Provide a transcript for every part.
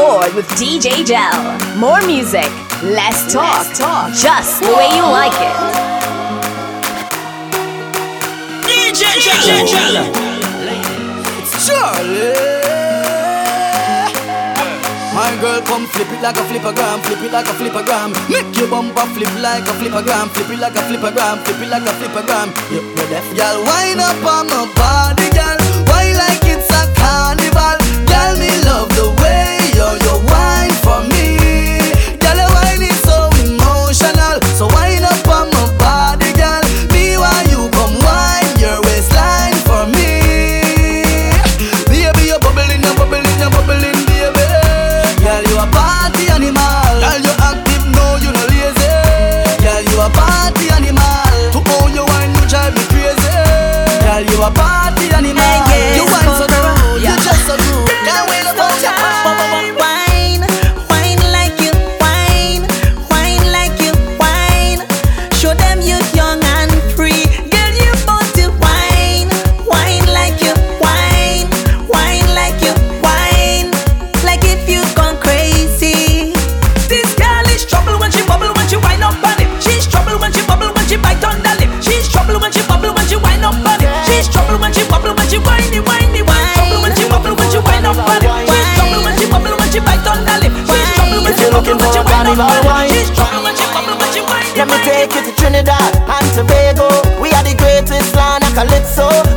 board with DJ Jel. More music, less talk, less talk. just the way you like it. DJ Jel. It's Charly. My girl, come flip it like a flipper gram, flip it like a flipper gram. Make your bumper flip like a flipper gram, flip it like a flipper gram, flip it like a flippergram. Yep, you're deaf, y'all. Wind up on my body, girl. Why like it's a carnival? Girl, me love the me more wine. Let me take you to Trinidad and Tobago. We are the greatest land of Calypso.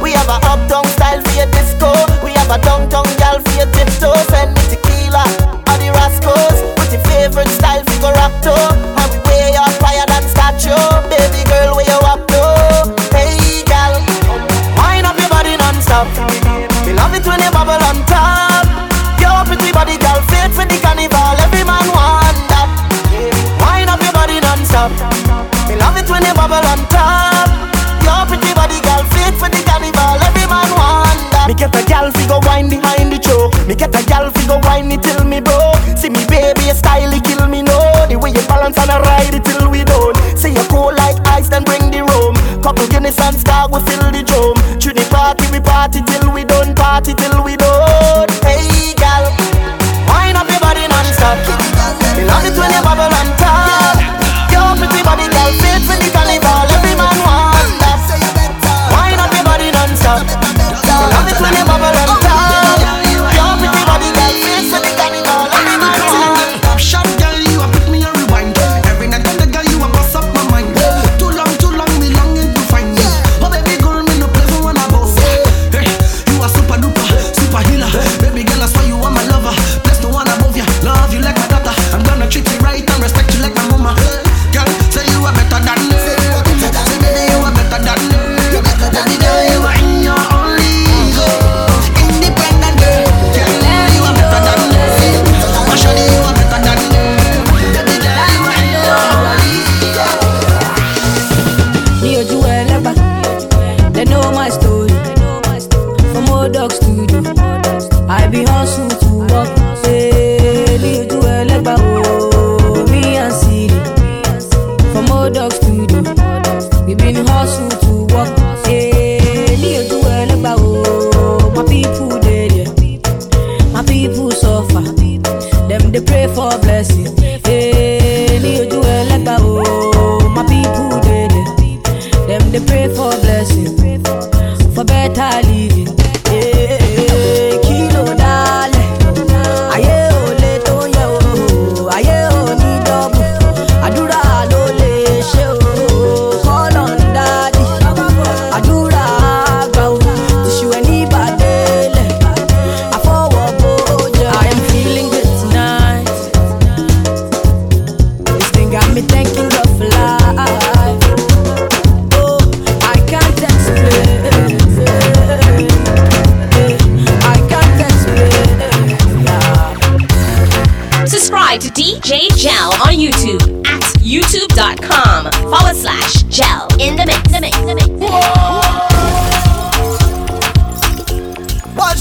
ride it till we done. See you cool like ice, then bring the rum. Couple Guinness and Star, we fill the drum. Tune the party, we party till we done, party till we done.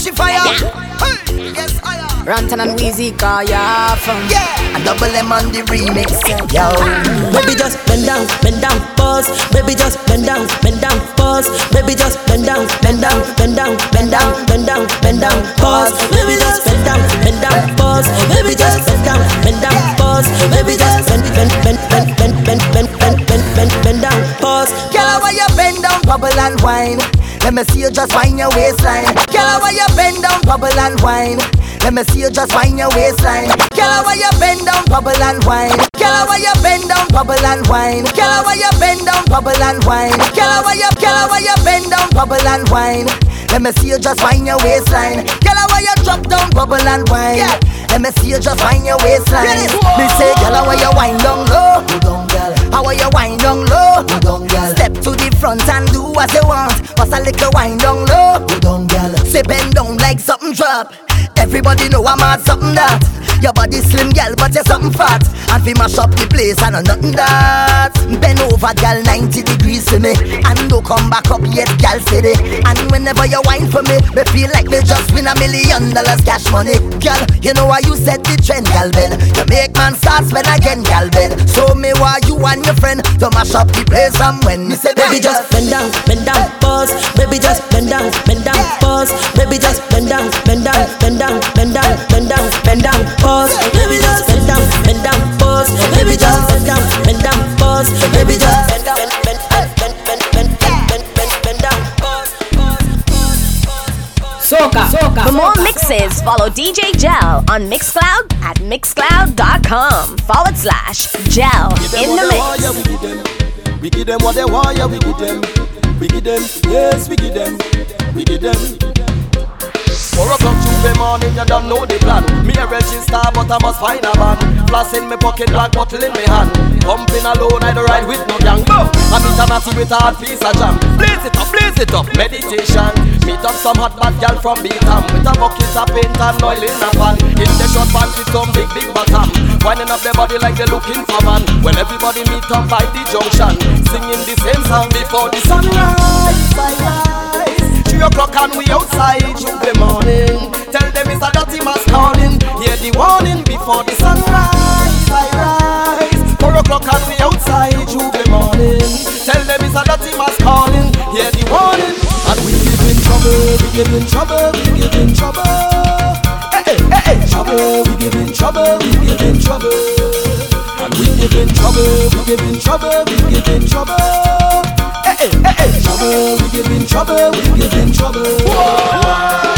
she fire. Hey, yes, I am. Runtown and Weezy call ya from. Yeah. And double M on the remix, yo. Baby just bend down, bend down, pause. Baby just bend down, bend down, pause. Baby just bend down, bend down, bend down, bend down, bend down, bend down, pause. Baby just bend down, bend down, pause. Baby just bend down, bend down, pause. Baby just bend, bend, bend, bend, bend, bend, bend, bend, bend, bend down, pause. Girl, why you bend down, bubble and wine? Let me see you just wind your waistline. Girl, why you bend down, bubble and wine? Let me see you just wind your waistline. Girl, why you bend down, bubble and wine? Girl, why you bend down, bubble and wine? Girl, why you bend down, bubble and wine? Girl, why you, girl, why you bend down, bubble and wine? Let me see you just wind your waistline. Girl, why you drop down, bubble and wine? Let me see you just wind your waistline. Me say, girl, why you wind down low? Go down, girl. How are you wind down low? Go down, girl. Step to the front and do what you want. Bust a little wind down low. Go down, girl. Say bend down like something drop. Everybody know I'm at something that Your body slim, girl, but you're something fat. And fi mash up the place, I know nothing that. Bend over, girl, 90 degrees for me. And don't come back up yet, girl, steady. And whenever you whine for me Me feel like me just win a million dollars cash money. Girl, you know why you set the trend, girl, Ben? You make man start spend again, girl, Ben. So me why you and your friend To mash up the place and when me say Baby, just bend down, bend down, pause. Baby, just bend down, bend down, pause. Baby, just bend down, bend down, bend down, bend down, bend down, bend down, pause. Baby, just bend down, bend down, pause. Baby, just bend down, bend down, pause. Baby, just bend down, bend, bend, bend, bend, bend, bend, bend, bend, bend down, pause. Soca, soca. For more mixes, follow DJ Jel on Mixcloud at mixcloud.com forward slash jel in the mix. We give them what they want, yeah, we give them. We give them, yes, we give them. We give them. Four o'clock Tuesday morning, you don't know the plan. Me a register, but I must find a van. Flash in me pocket, black bottle in me hand. Pumping alone, I don't ride with no gang. Go! I'm international with a hard piece of jam. Blaze it up, blaze it up, meditation. Meet up some hot bad gal from Beetham with a bucket of paint and oil in a pan. In the short pants with some big big bottom. Winding up their body like they're looking for man. When everybody meet up by the junction, singing the same song before the sunrise. Sunrise. Three o'clock and we outside Tuesday morning. Tell them it's a dirty mas calling. Hear the warning before the sunrise. I rise. Four o'clock and we outside Tuesday morning. Tell them it's a dirty mas calling. Hear the warning. And we give in trouble. We give in trouble. We give in trouble. Hey, hey, hey. Trouble. We give in trouble. We give in trouble. And we give in trouble. We give in trouble. We give in trouble. Trouble. We give in trouble.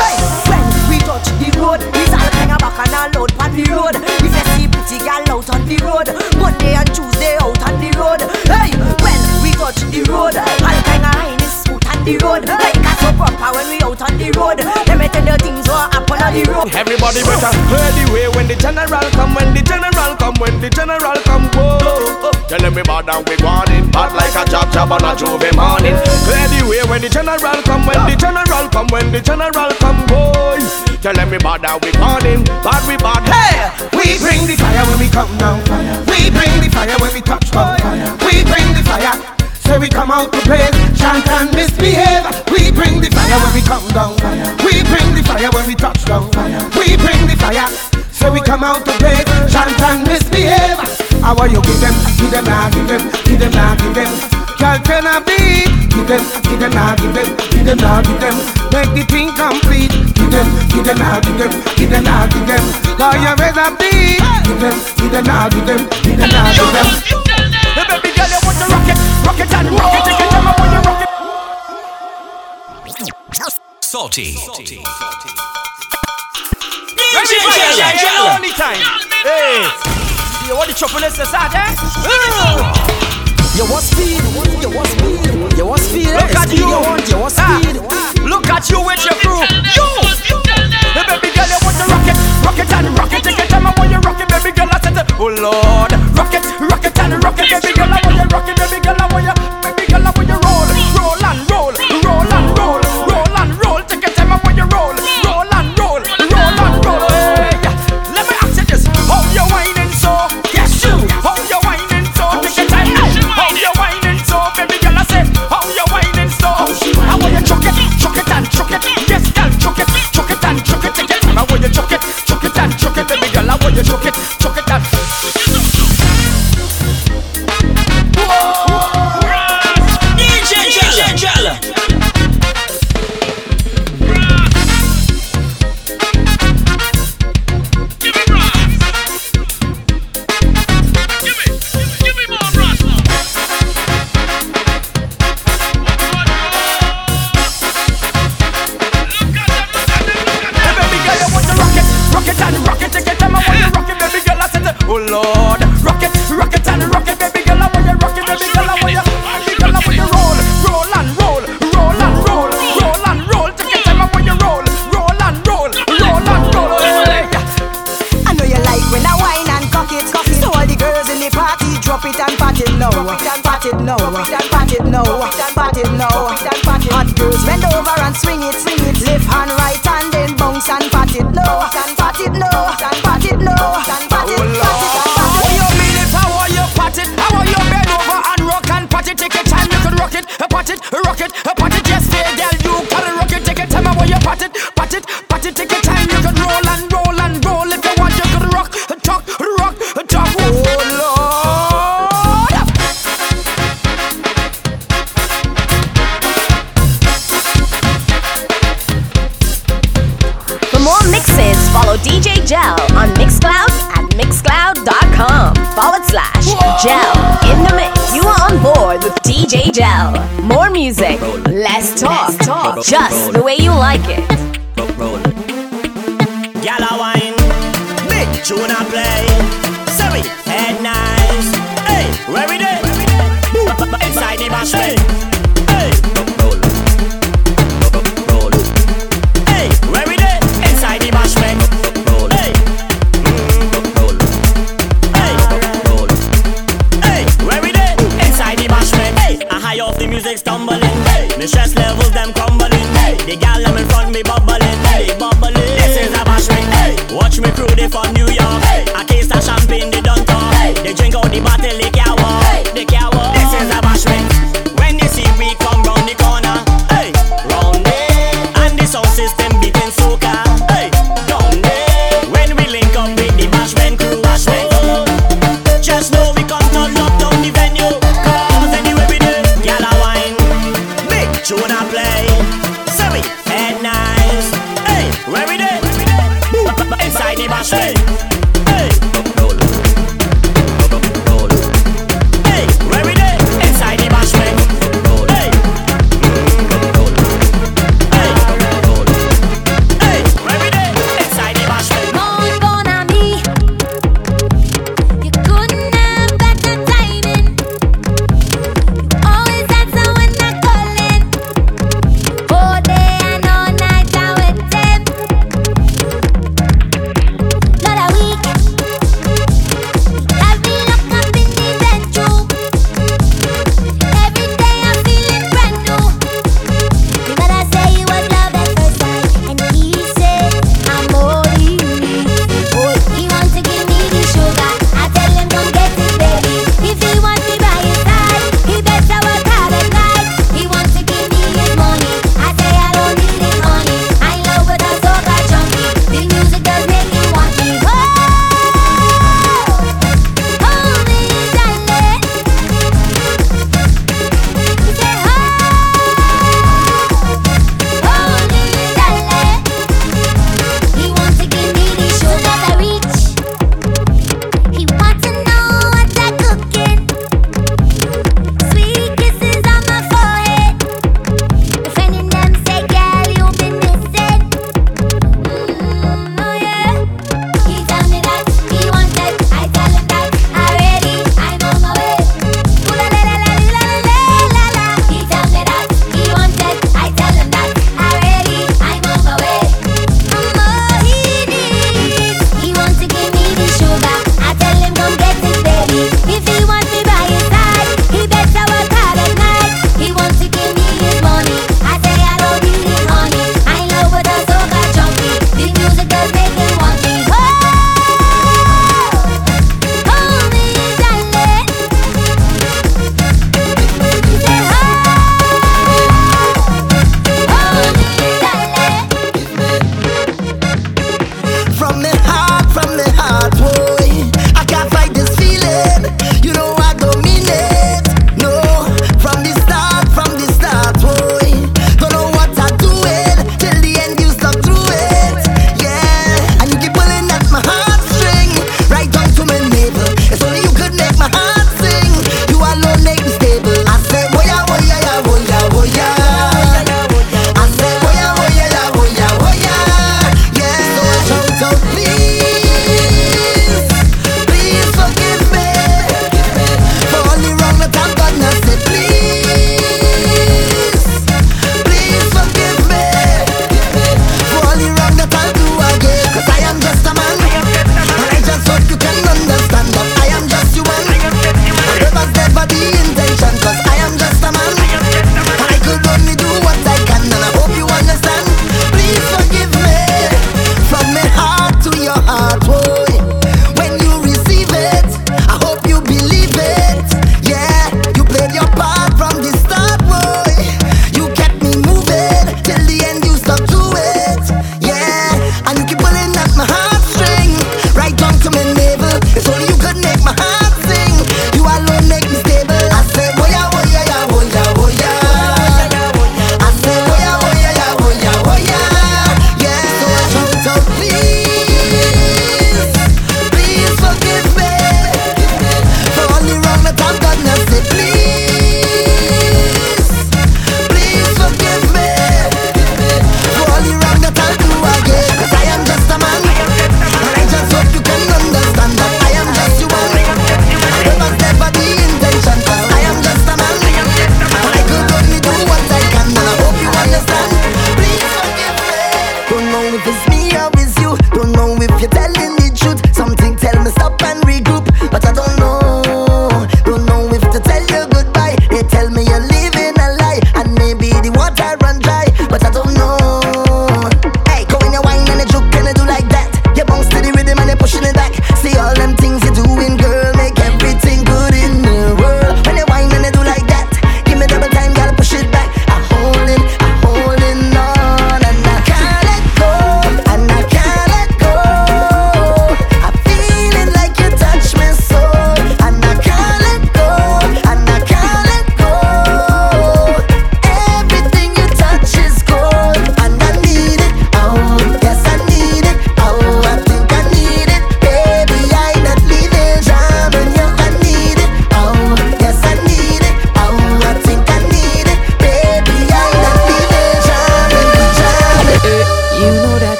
Hey, when we touch the road, it's all kind of back and a load on the road. If you see pretty gal out on the road, Monday and Tuesday out on the road. Hey, when we touch the road, all kind of highness smooth on the road. Like a so proper when we out on the road. What happen on the. Everybody better hear the way when the general come, when the general come, when the general come. Whoa. Tell them we bad and we want it, bad like a chop chop on a J'ouvert morning. Clear the way when the general come, when the general come, when the general come. Boy, tell them we bad and we want it, bad we bad. Hey, we bring the fire when we come down. We bring the fire when we touch down. We bring the fire. Say we come out to play, chant and misbehave. We bring the fire when we come down. We bring the fire when we touch down. We bring the fire. Say we come out to play, chant and misbehave. How are you give them, give them, nah, give them, give them, nah, give them. Girl can I beat? Give them, give them, nah, give them, give them, nah, give them. Make the thing complete. Give them, give them, nah, give them, give them, nah, give them. Cause you rather beat. Give them, give them, nah, give them, give them, nah, give them. The baby girl you want to rock it, rock it and rock it. Take it time when you rock it. Salty. Ready, fire, yeah, yeah, only time. Hey, you want the chocolate inside, eh? You want speed, you want speed, you want speed. Look at speed you. you want, you want Ah, speed. Look at you with your crew. You. The baby girl, you want to rock it, rock it and rock it. Take your time when you rock it, baby girl. I said, oh Lord, rock it, rock it and rock it, baby girl. I want you rock it, baby girl. I want you, baby girl. I want you roll, roll Stumbling, tumbling. Hey. Me stress levels them crumbling. Hey. The gal them in front me bubbling. Hey. bubbling. This is a bashment. Hey. Watch me crew they from New York. Hey. A case of champagne they don't talk. Hey. They drink out the bottle.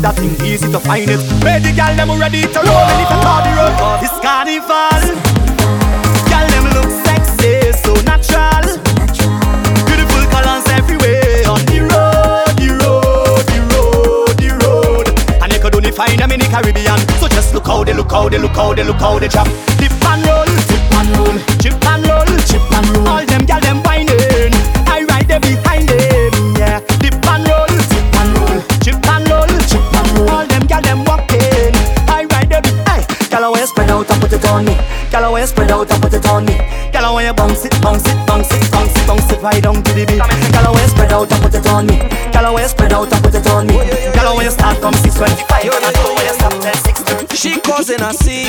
that thing easy to find it. Where the gal them ready to roll and if you the road, it's carnival. Gal them look sexy, so natural. Beautiful colors everywhere on the road, the road, the road, the road. And you could only find them in the Caribbean. So just look how they look how they look how they look how they chop. Dip and roll, dip and roll, chip and roll, chip and roll. nasci.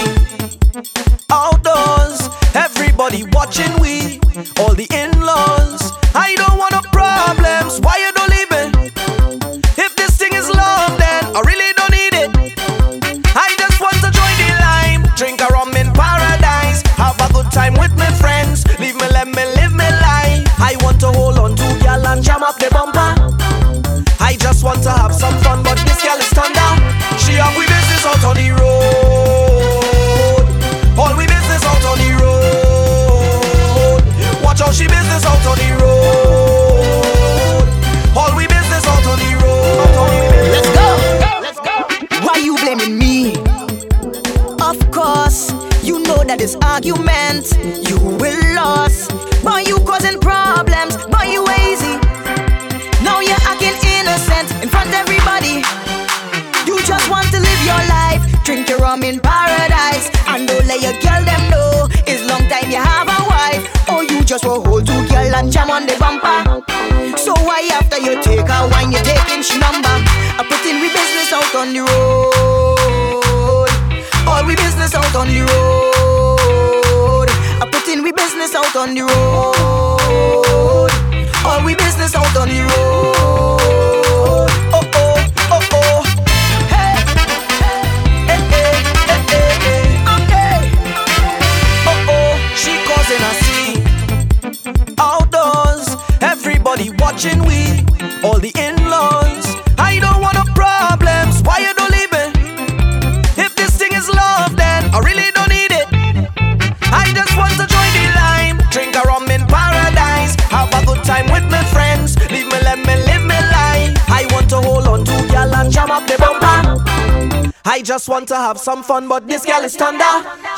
want to have some fun, but this girl is thunder.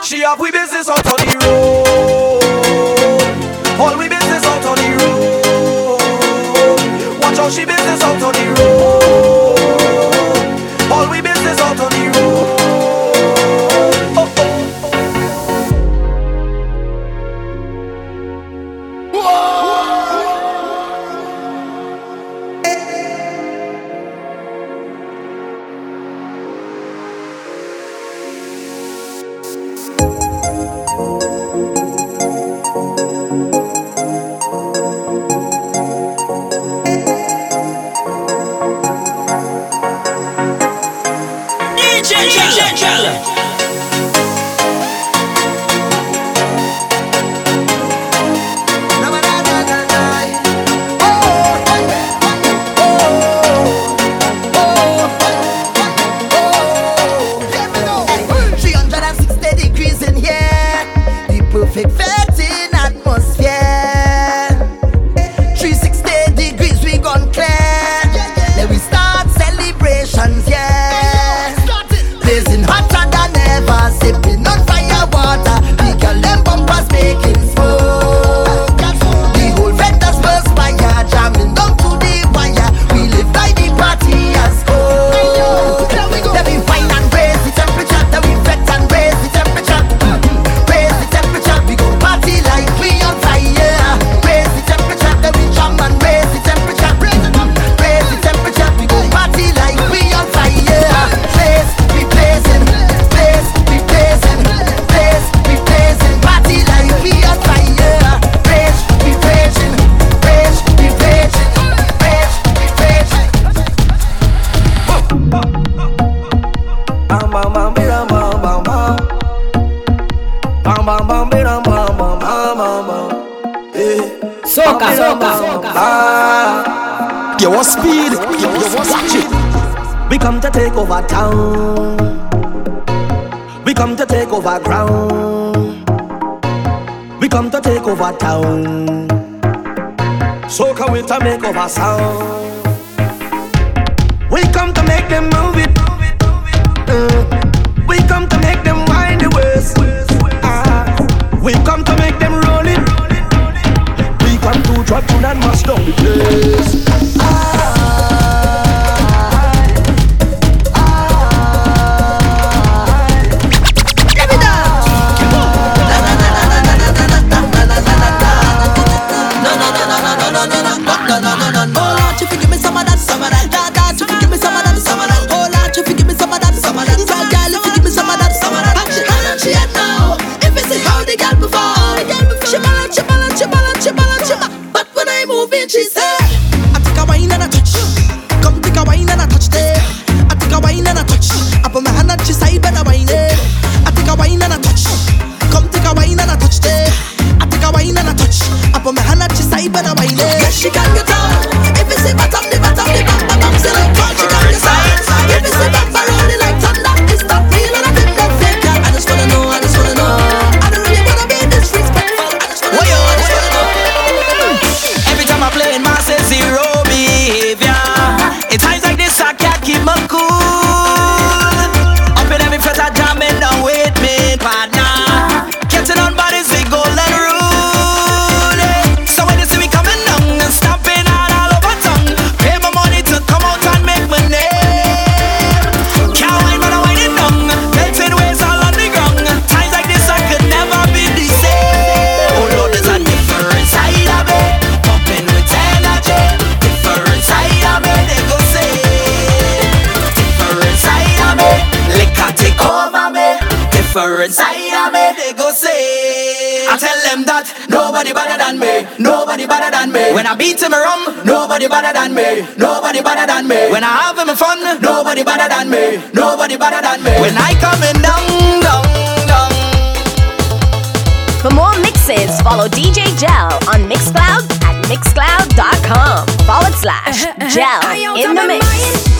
She have we be pasado. and baile. Yes, she can get up. me. When I beat him around, nobody better than me. Nobody better than me. When I have him fun, nobody better than me. Nobody better than me. When I coming down, down, down. For more mixes, follow DJ Jel on Mixcloud at mixcloud.com forward slash Jel in the mix.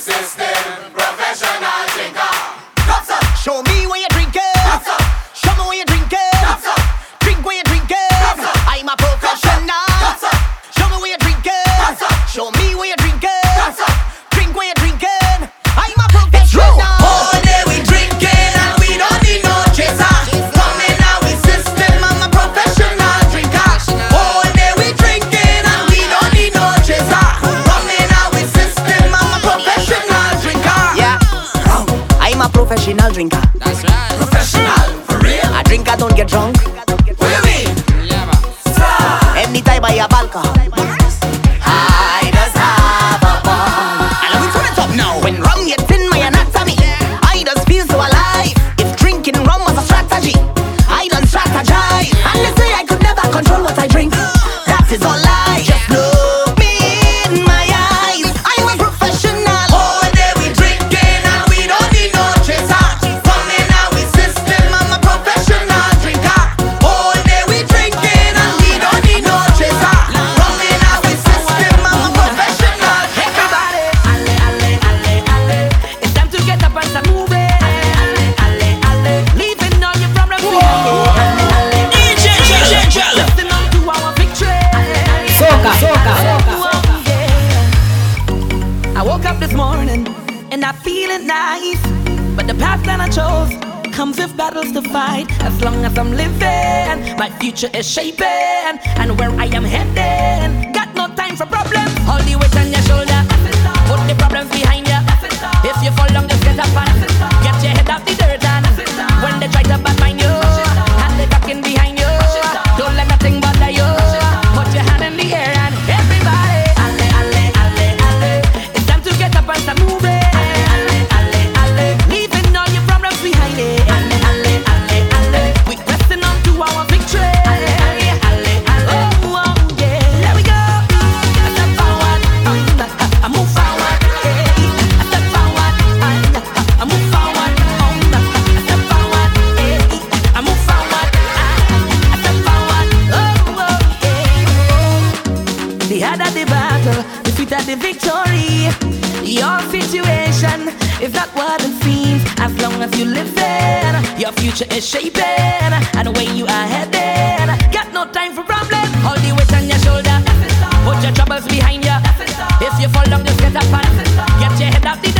resistance. culture is shaping. the victory. Your situation is not what it seems. As long as you live in, your future is shaping, and the way you are heading. Got no time for problems. Hold the weight on your shoulder. Put your troubles behind you. If you fall down, just get up and get your head up the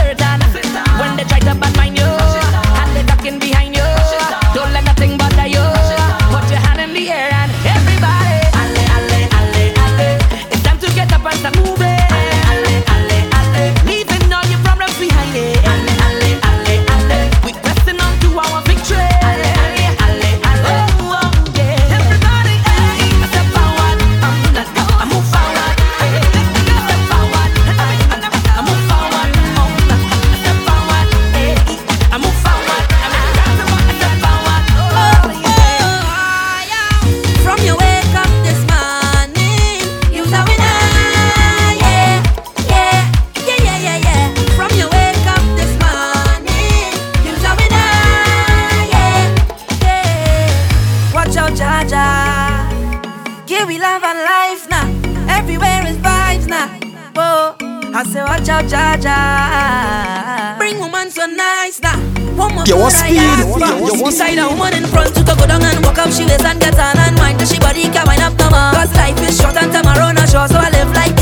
You want speed? You want beside a woman in front, you go down and walk up. She waist and get on and mind, cause she body can wind up no more. Cause life is short and tomorrow not sure, so I live like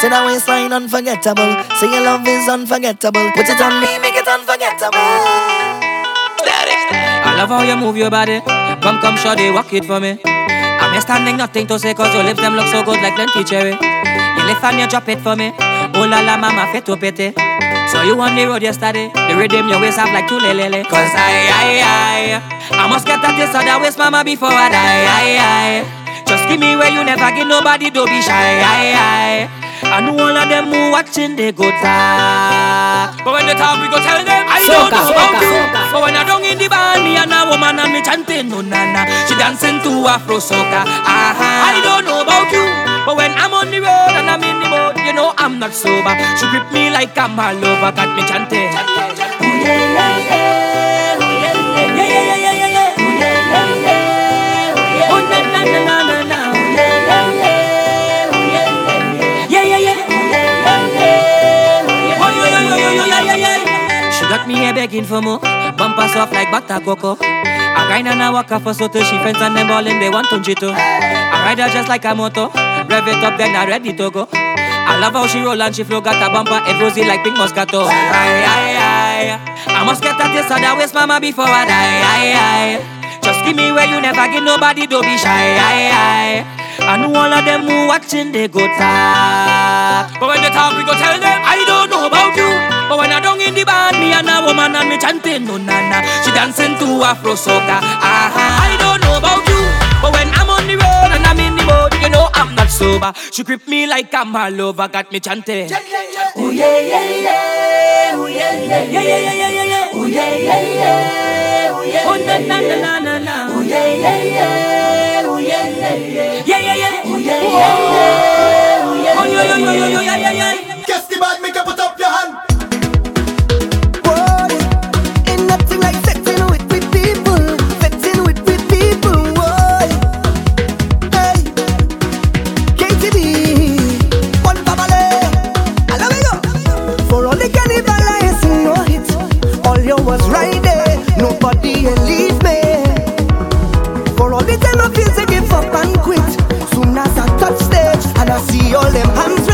say that waistline unforgettable. Say your love is unforgettable. Put it on me, make it unforgettable. I love how you move your body. Come, come, shorty, walk it for me. I'm here standing, nothing to say, cause your lips them look so good like plenty cherry. You lift and you drop it for me. Oh la la, mama, fit to pity. So you on the road yesterday, the rhythm your waist up like two lele. Cause I, I, I, I must get that taste of that waist, mama, before I die. I, I. Just give me where you never give nobody, don't be shy. I, I. I know all of them who watching, they go talk. But when they talk, we go tell them, I don't know about you. But when I don't in the band, me and a woman and me chanting, no nana. She dancing to Afro soca. Uh-huh. I don't know about you. But when I'm on the road and I'm in the boat, you know I'm not sober. She grip me like I'm all over, got me chanting. Ooh, yeah, yeah, yeah. Ooh, yeah, yeah, yeah, yeah, yeah, yeah, yeah. Ooh, yeah, yeah, yeah. Ooh, yeah, oh, na, na, na, na, got me here begging for more. Bumper soft like butter cocoa. I grind and I walk off for so till she friends and them ballin' they want to too. I ride her just like a moto. Rev it up then I ready to go. I love how she roll and she flow got a bumper head rosy like pink moscato. Aye, aye, aye. I must get that taste of that waist mama before I die. Aye, aye. Just give me where you never give nobody, don't be shy. Aye, aye. I know all of them who watching they go talk. But when they talk, we go tell them I don't know about you. But when I don't in the band, me and a woman and me chanting no nana. She dancing to Afro soca. Uh-huh. I don't know about you. But when I'm on the road and I'm in the boat, you know I'm not sober. She grip me like I'm all over, got me chanting. Oh yeah yeah yeah, oh yeah yeah yeah yeah yeah yeah yeah, oh yeah yeah yeah, oh yeah oh na na na na na na, oh yeah yeah yeah, oh yeah yeah yeah, yeah yeah yeah, oh yeah yeah yeah, oh yeah, oh yo yo yo yo yo yeah yeah yeah. Guess the bad, make you put up your hand. See all them hands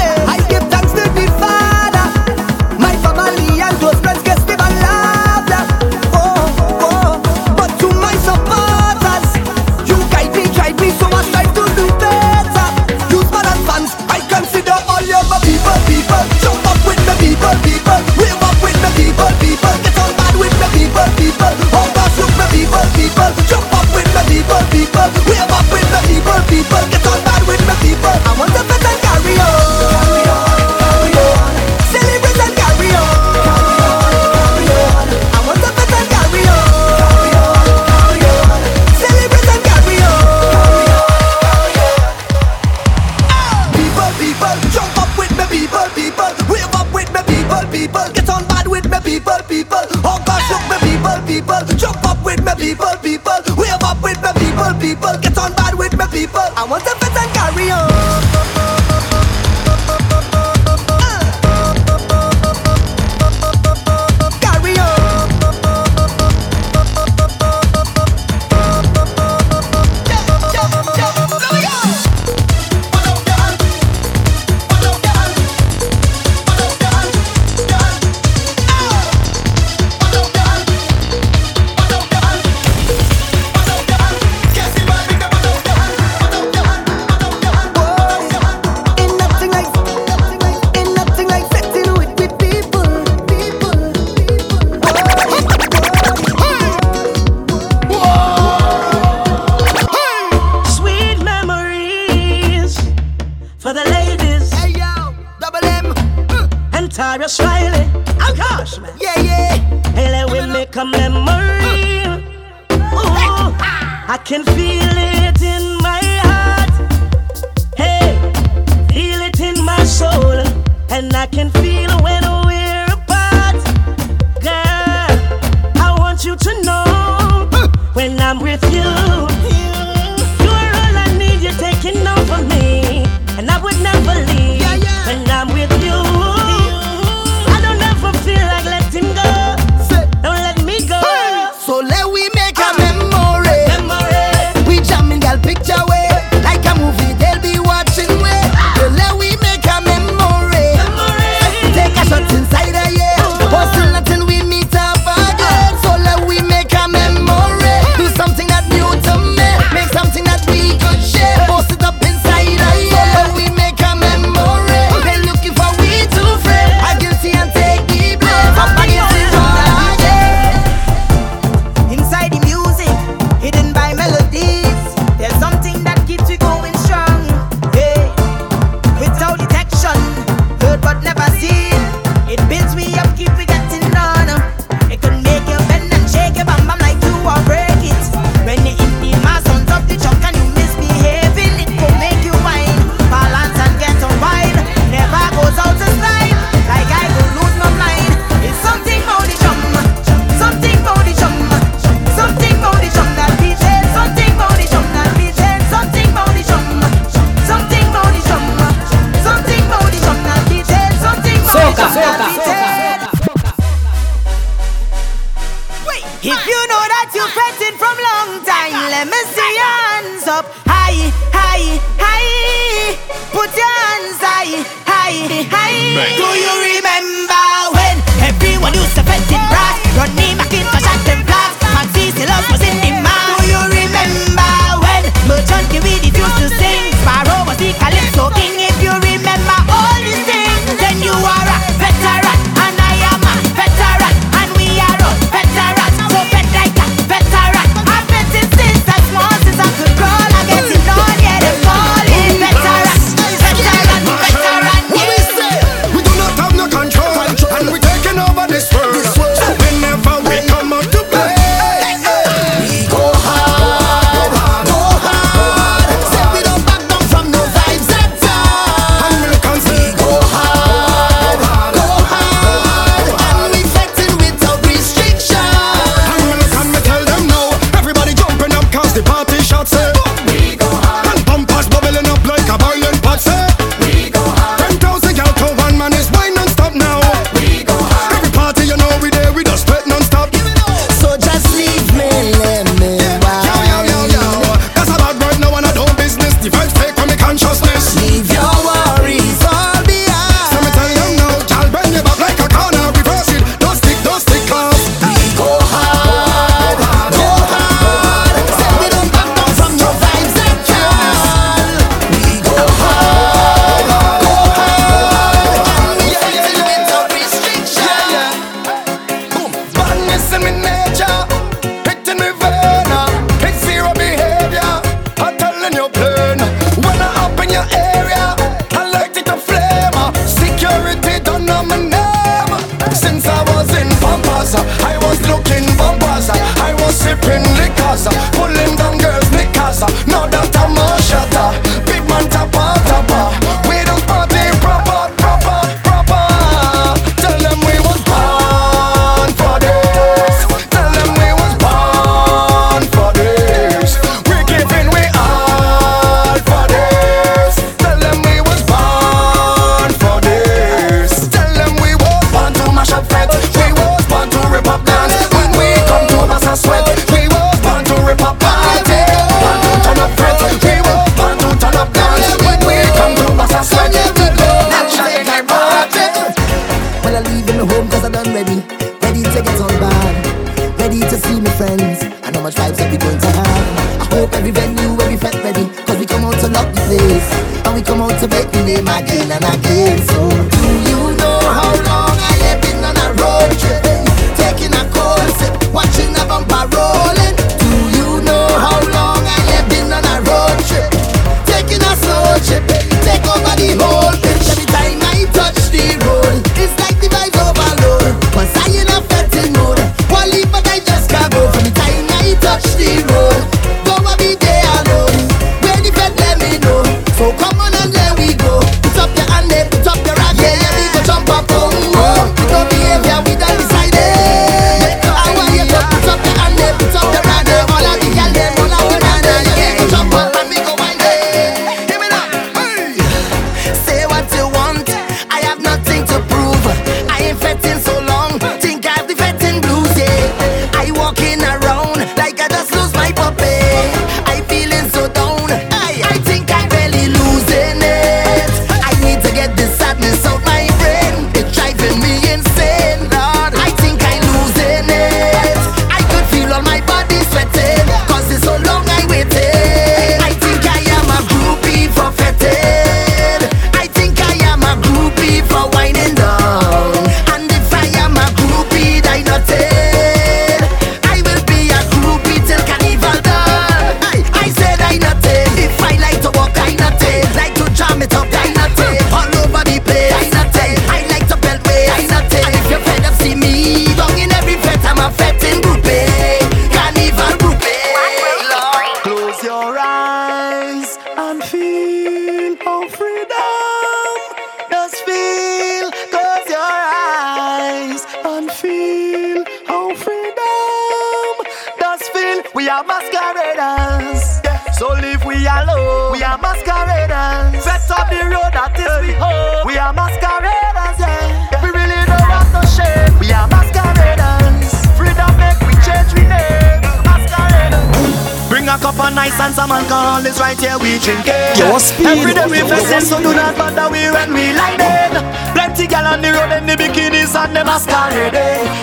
drinking. Your speed. Every day we facing, so do not bother we when we lightning. Plenty gal on the road and the bikinis and the masquerade.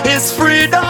It's freedom.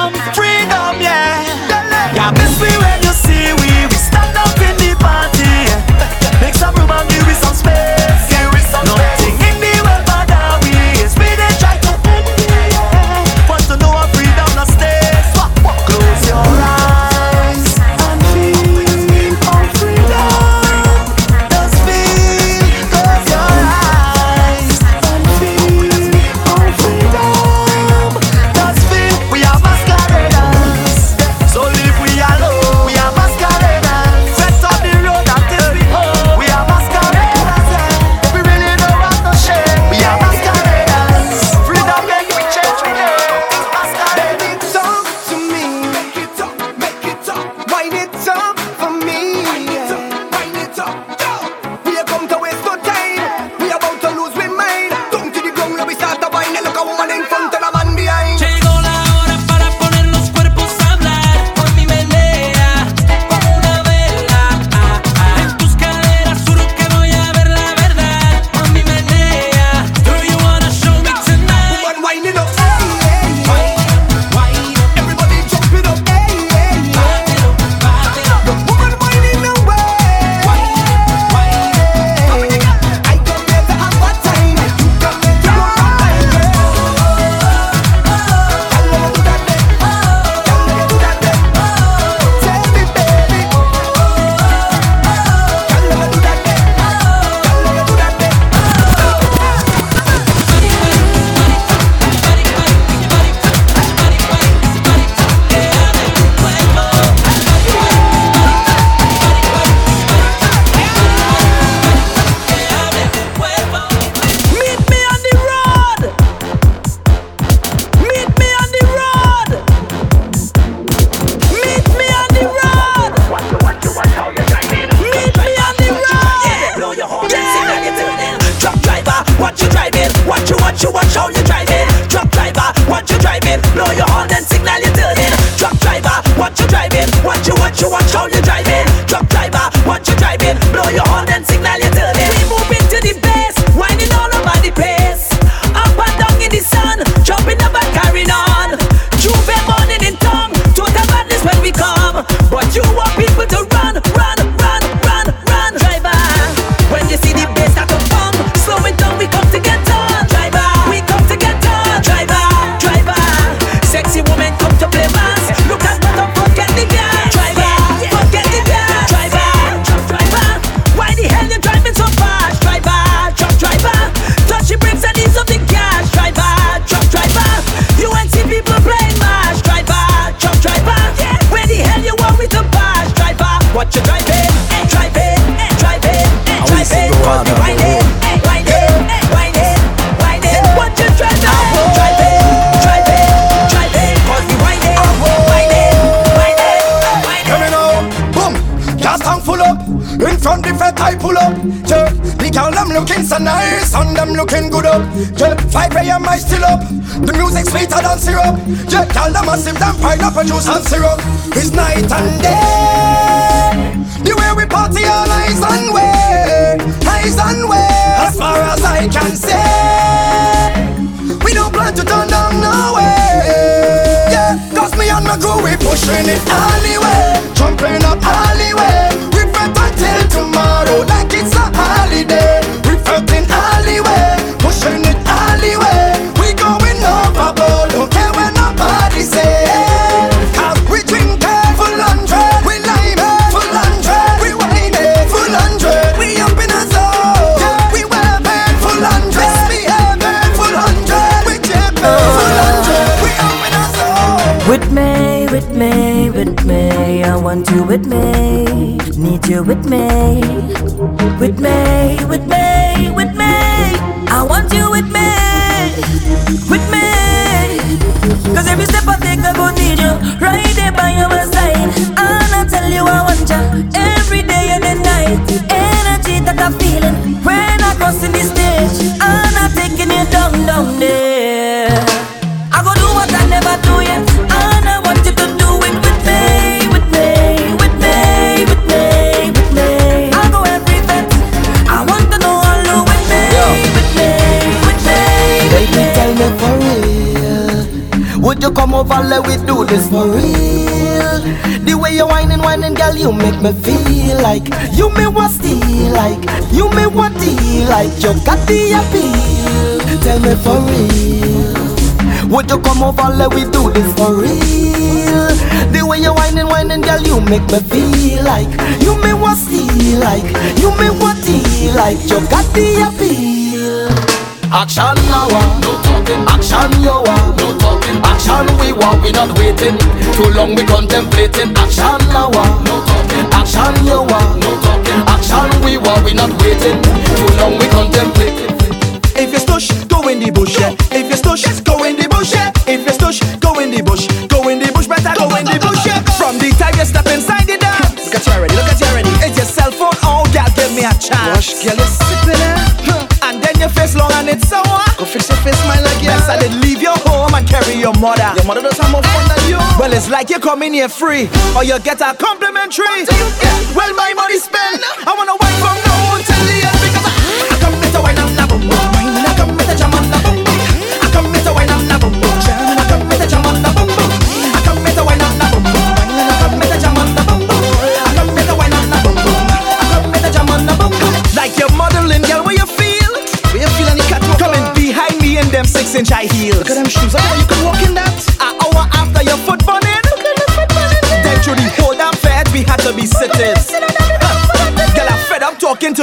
better than syrup. Yeah, y'all them a pineapple juice and syrup. It's night and day. The way we party all eyes and way, eyes and way. As far as I can say, we don't plan to turn down no way. Yeah, cause me and my crew we pushing it all the way, jumping up all the way. We fret until tomorrow like it's a holiday. Need you with me, need you with me, with me, with me, with me. I want you with me, with me. Cause every step I take, I go need you right there by your side. And I tell you I want you every day and every night. Energy that I'm feeling when I'm crossing this stage, and I'm taking you down, down there. You come over, let we do this for real? The way you whining, whining, girl, you make me feel like you may want steal, like you may want deal, like you got the appeal. Tell me for real. Would you come over, let we do this for real? The way you whining, whining, girl, you make me feel like you may want steal, like you may want deal, like you got the appeal. Action now, no talking. Action yo, ah. no talking. Action we want, we not waiting. Too long we contemplating. Action now, no talking. Action yo, ah. no talking. Action we want, we not waiting. Too long we contemplating. If you stush, go in the bush, yeah. If you stush, go in the bush, yeah. If you stush, go in the bush. Go in the bush, better go in the bush, yeah. From the time you step inside the dance. Look at you already, look at you already. It's your cell phone, oh, girl, give me a chance. Rush, girl, you sipping it. And carry your mother. Your mother does have more fun than you. Well, it's like you come in here free, or you get a complimentary. Well, my money spent. I wanna wine from now until the end because I, I come here to wine and na boom. I come to jam on na boom boom. I come here wine and na boom boom. I come here to jam on na boom boom. I come here to wine and na boom. I come to jam on na boom boom. I come here and na boom boom. I come here to jam on na boom boom. Like you're modeling, girl, where you feel? Where you feel on the catwalk? Coming behind me in them six inch high heels. Look at them shoes. Look how you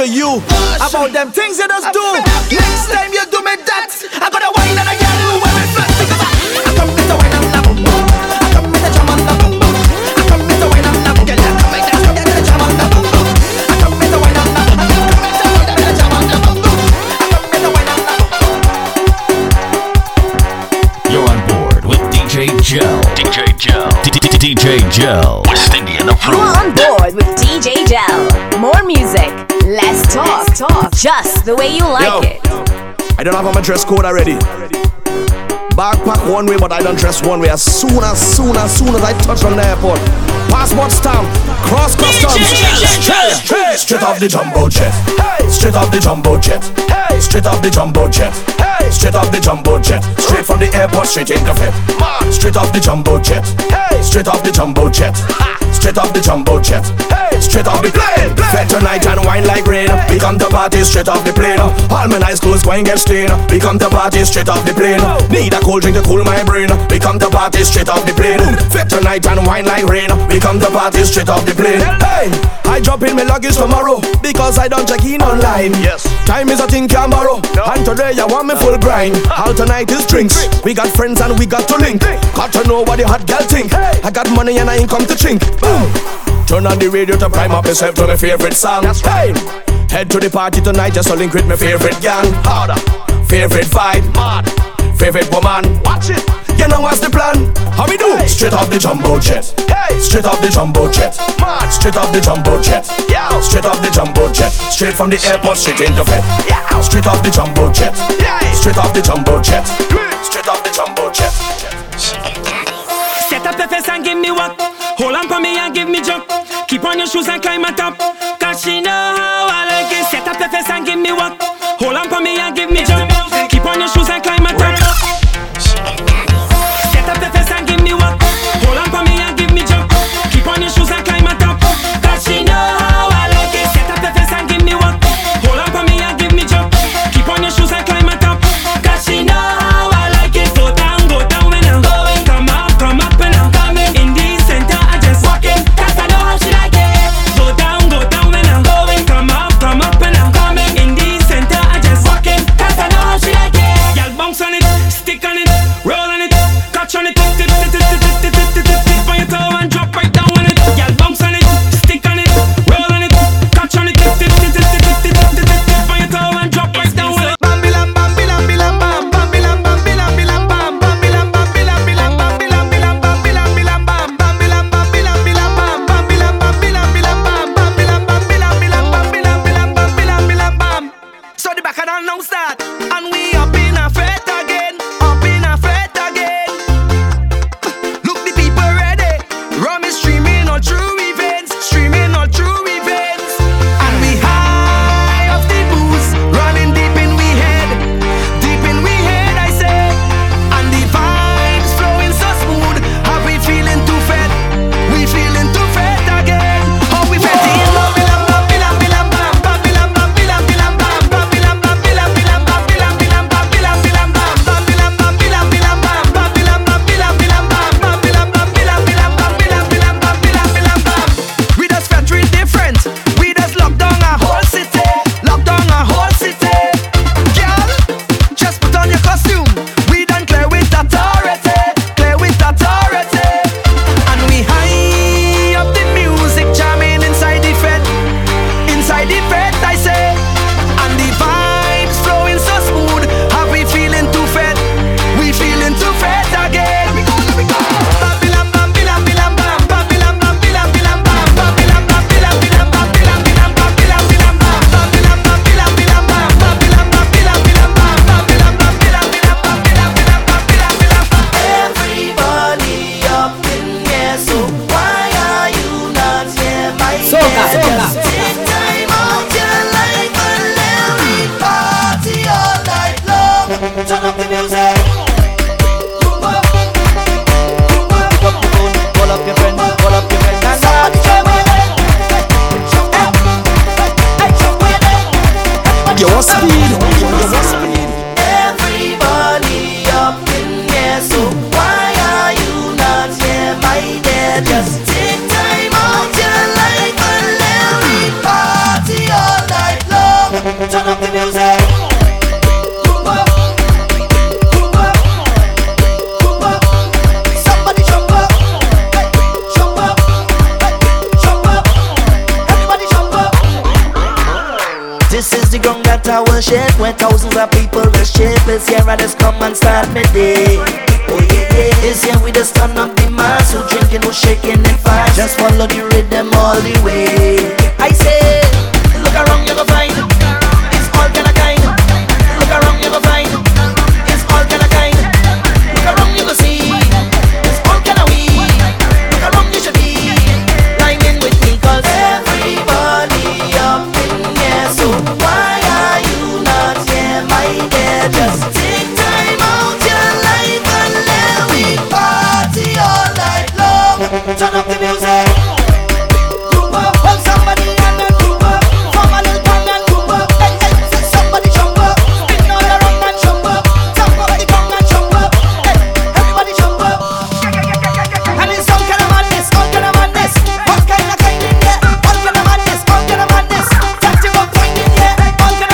to you about them things you just do. Next time you do me that, I gotta wine and I get you where we flat because I, I come here to wine and na boom boom. I come here to jam on na boom boom. I come here to wine and na boom. Girl, I come here to get to jam boom boom. I come here to wine and na boom. I come here to get to jam boom boom. I come here to wine and na. You're on board with DJ Jel. DJ Jel. DJ Jel. West Indian You're on board with DJ Jel. More music, less talk. talk. Just the way you like Yo. it. I don't have my dress code already. Backpack one way, but I don't dress one way. As soon as soon as soon as I touch on the airport, passport stamp, cross customs, straight, off the jumbo jet. Hey, straight off the jumbo jet. Hey, straight off the jumbo jet. Hey, straight off the jumbo jet. Straight from the airport, straight into fit. Straight off the jumbo jet. Hey, straight off the jumbo jet. Straight off the jumbo jet. Hey, straight off the plane. Fete tonight and wine like rain. We come to party straight off the plane. All my nice clothes going get stained. We come to party straight off the plane. Need a cold drink to cool my brain. We come to party straight off the plane. Fete tonight and wine like rain. We come to party straight off the plane. Hey, I drop in my luggage tomorrow because I don't check in online. Yes, time is a thing can borrow. No. And today I want me full grind. All tonight is drinks. We got friends and we got to link. Got to know what the hot girl think. I got money and I ain't come to chink. Boom. Turn on the radio to prime up yourself to my favorite song. That's Hey, head to the party tonight just to link with my favorite gang. Harder, favorite vibe, mad, favorite woman. Watch it. You know what's the plan? How we do? Straight off the jumbo jet. Hey, straight off the jumbo jet. Mad, straight off the jumbo jet. Yeah, straight off the jumbo jet. Straight from the airport, straight into bed. Yeah, straight off the jumbo jet. Yeah, straight off the jumbo jet. Straight off the jumbo jet. Set up your face and give me what? On your shoes and climb on top. Cause she know how I Turn up the music. Somebody and then and jump up. All and jump up. Top of the and jump up. Everybody jump up. And it's all kind of madness, all kind of madness. Kind of kind? All kind of madness, all kind of madness. All kind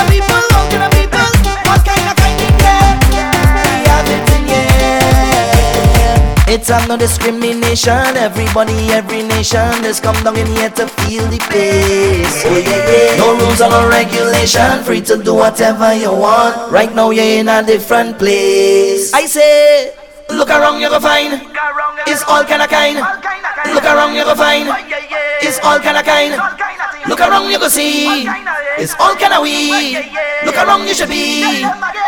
of people, all kind of people. Kind of kind? We have it in. It's I'm not discriminating nation, everybody, every nation, let's come down in here to feel the place. Oh, yeah, yeah. No rules or no regulation, free to do whatever you want. Right now you're in a different place. I say, look around you're gonna find, it's all kind of kind. Look around you're gonna find, it's all kind of kind. Look around you're gonna see, it's all kind of we. Look around you should be.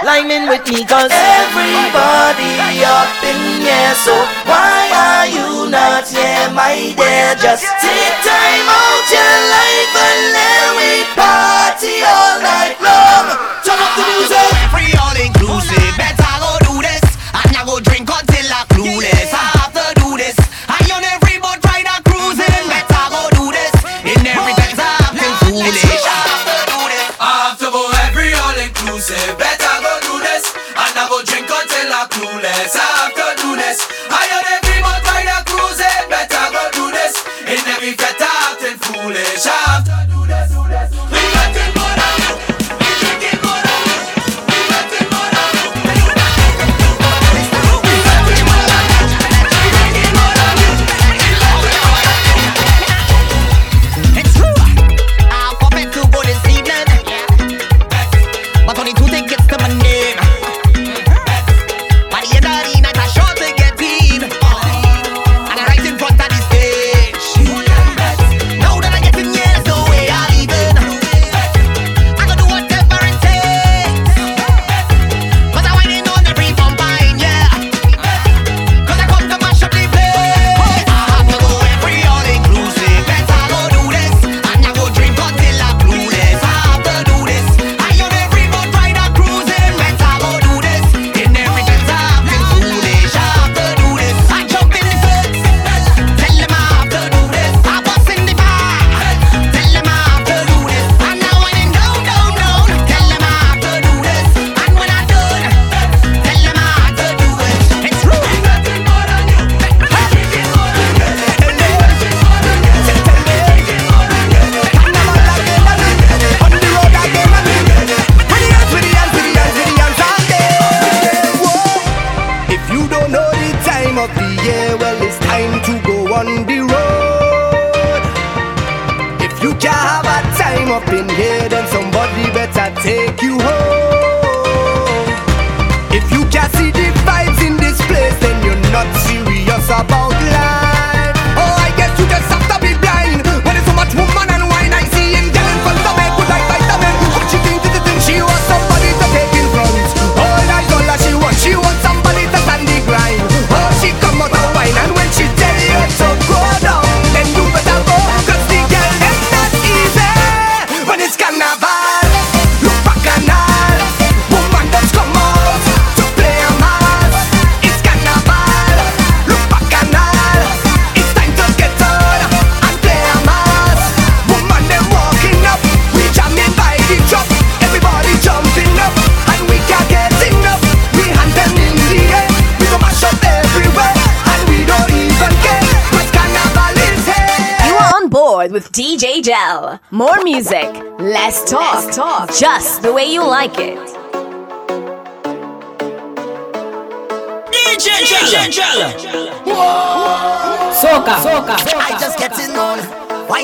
Line in with me cause everybody up in here So why are you not here my dear? Just take time out your life and let we party all night long. Turn up the music.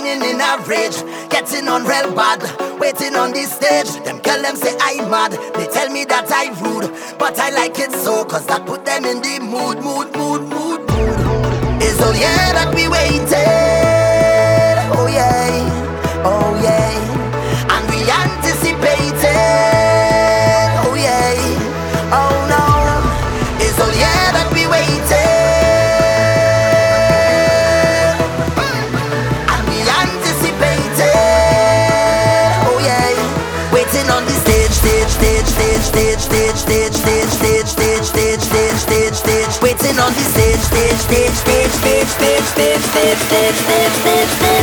whining in a rage, getting on real bad, waiting on this stage. Them girl them say I'm mad, they tell me that I rude, but I like it so, cause that put them in on the stage, stage, stage, stage, stage, stage, stage, stage, stage, stage, stage, stage.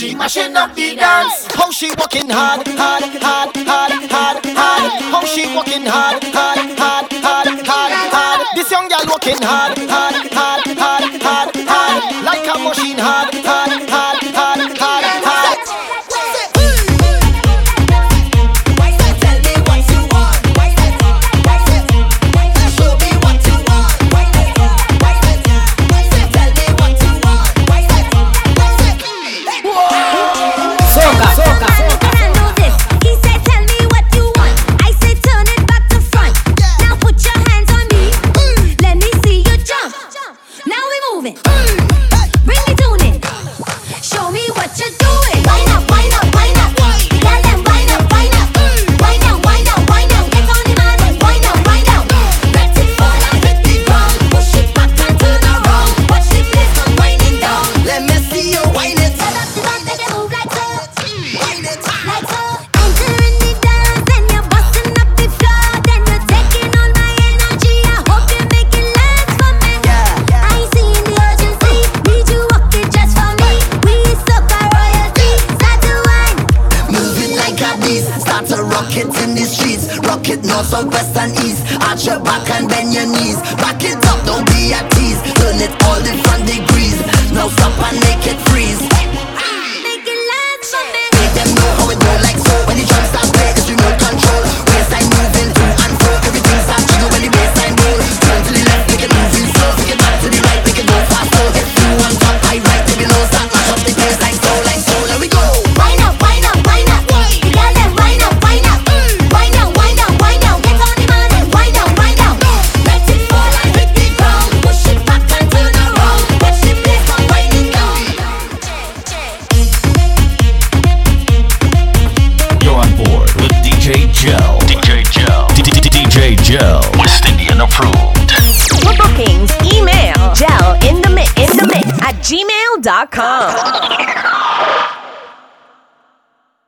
She mashing up the dance. How she walking hard, hard, hard, hard, hard, hard. How she walking hard, hard, hard, hard, hard, hard. This young girl walking hard, hard, hard, hard, hard, hard. Like a machine hard.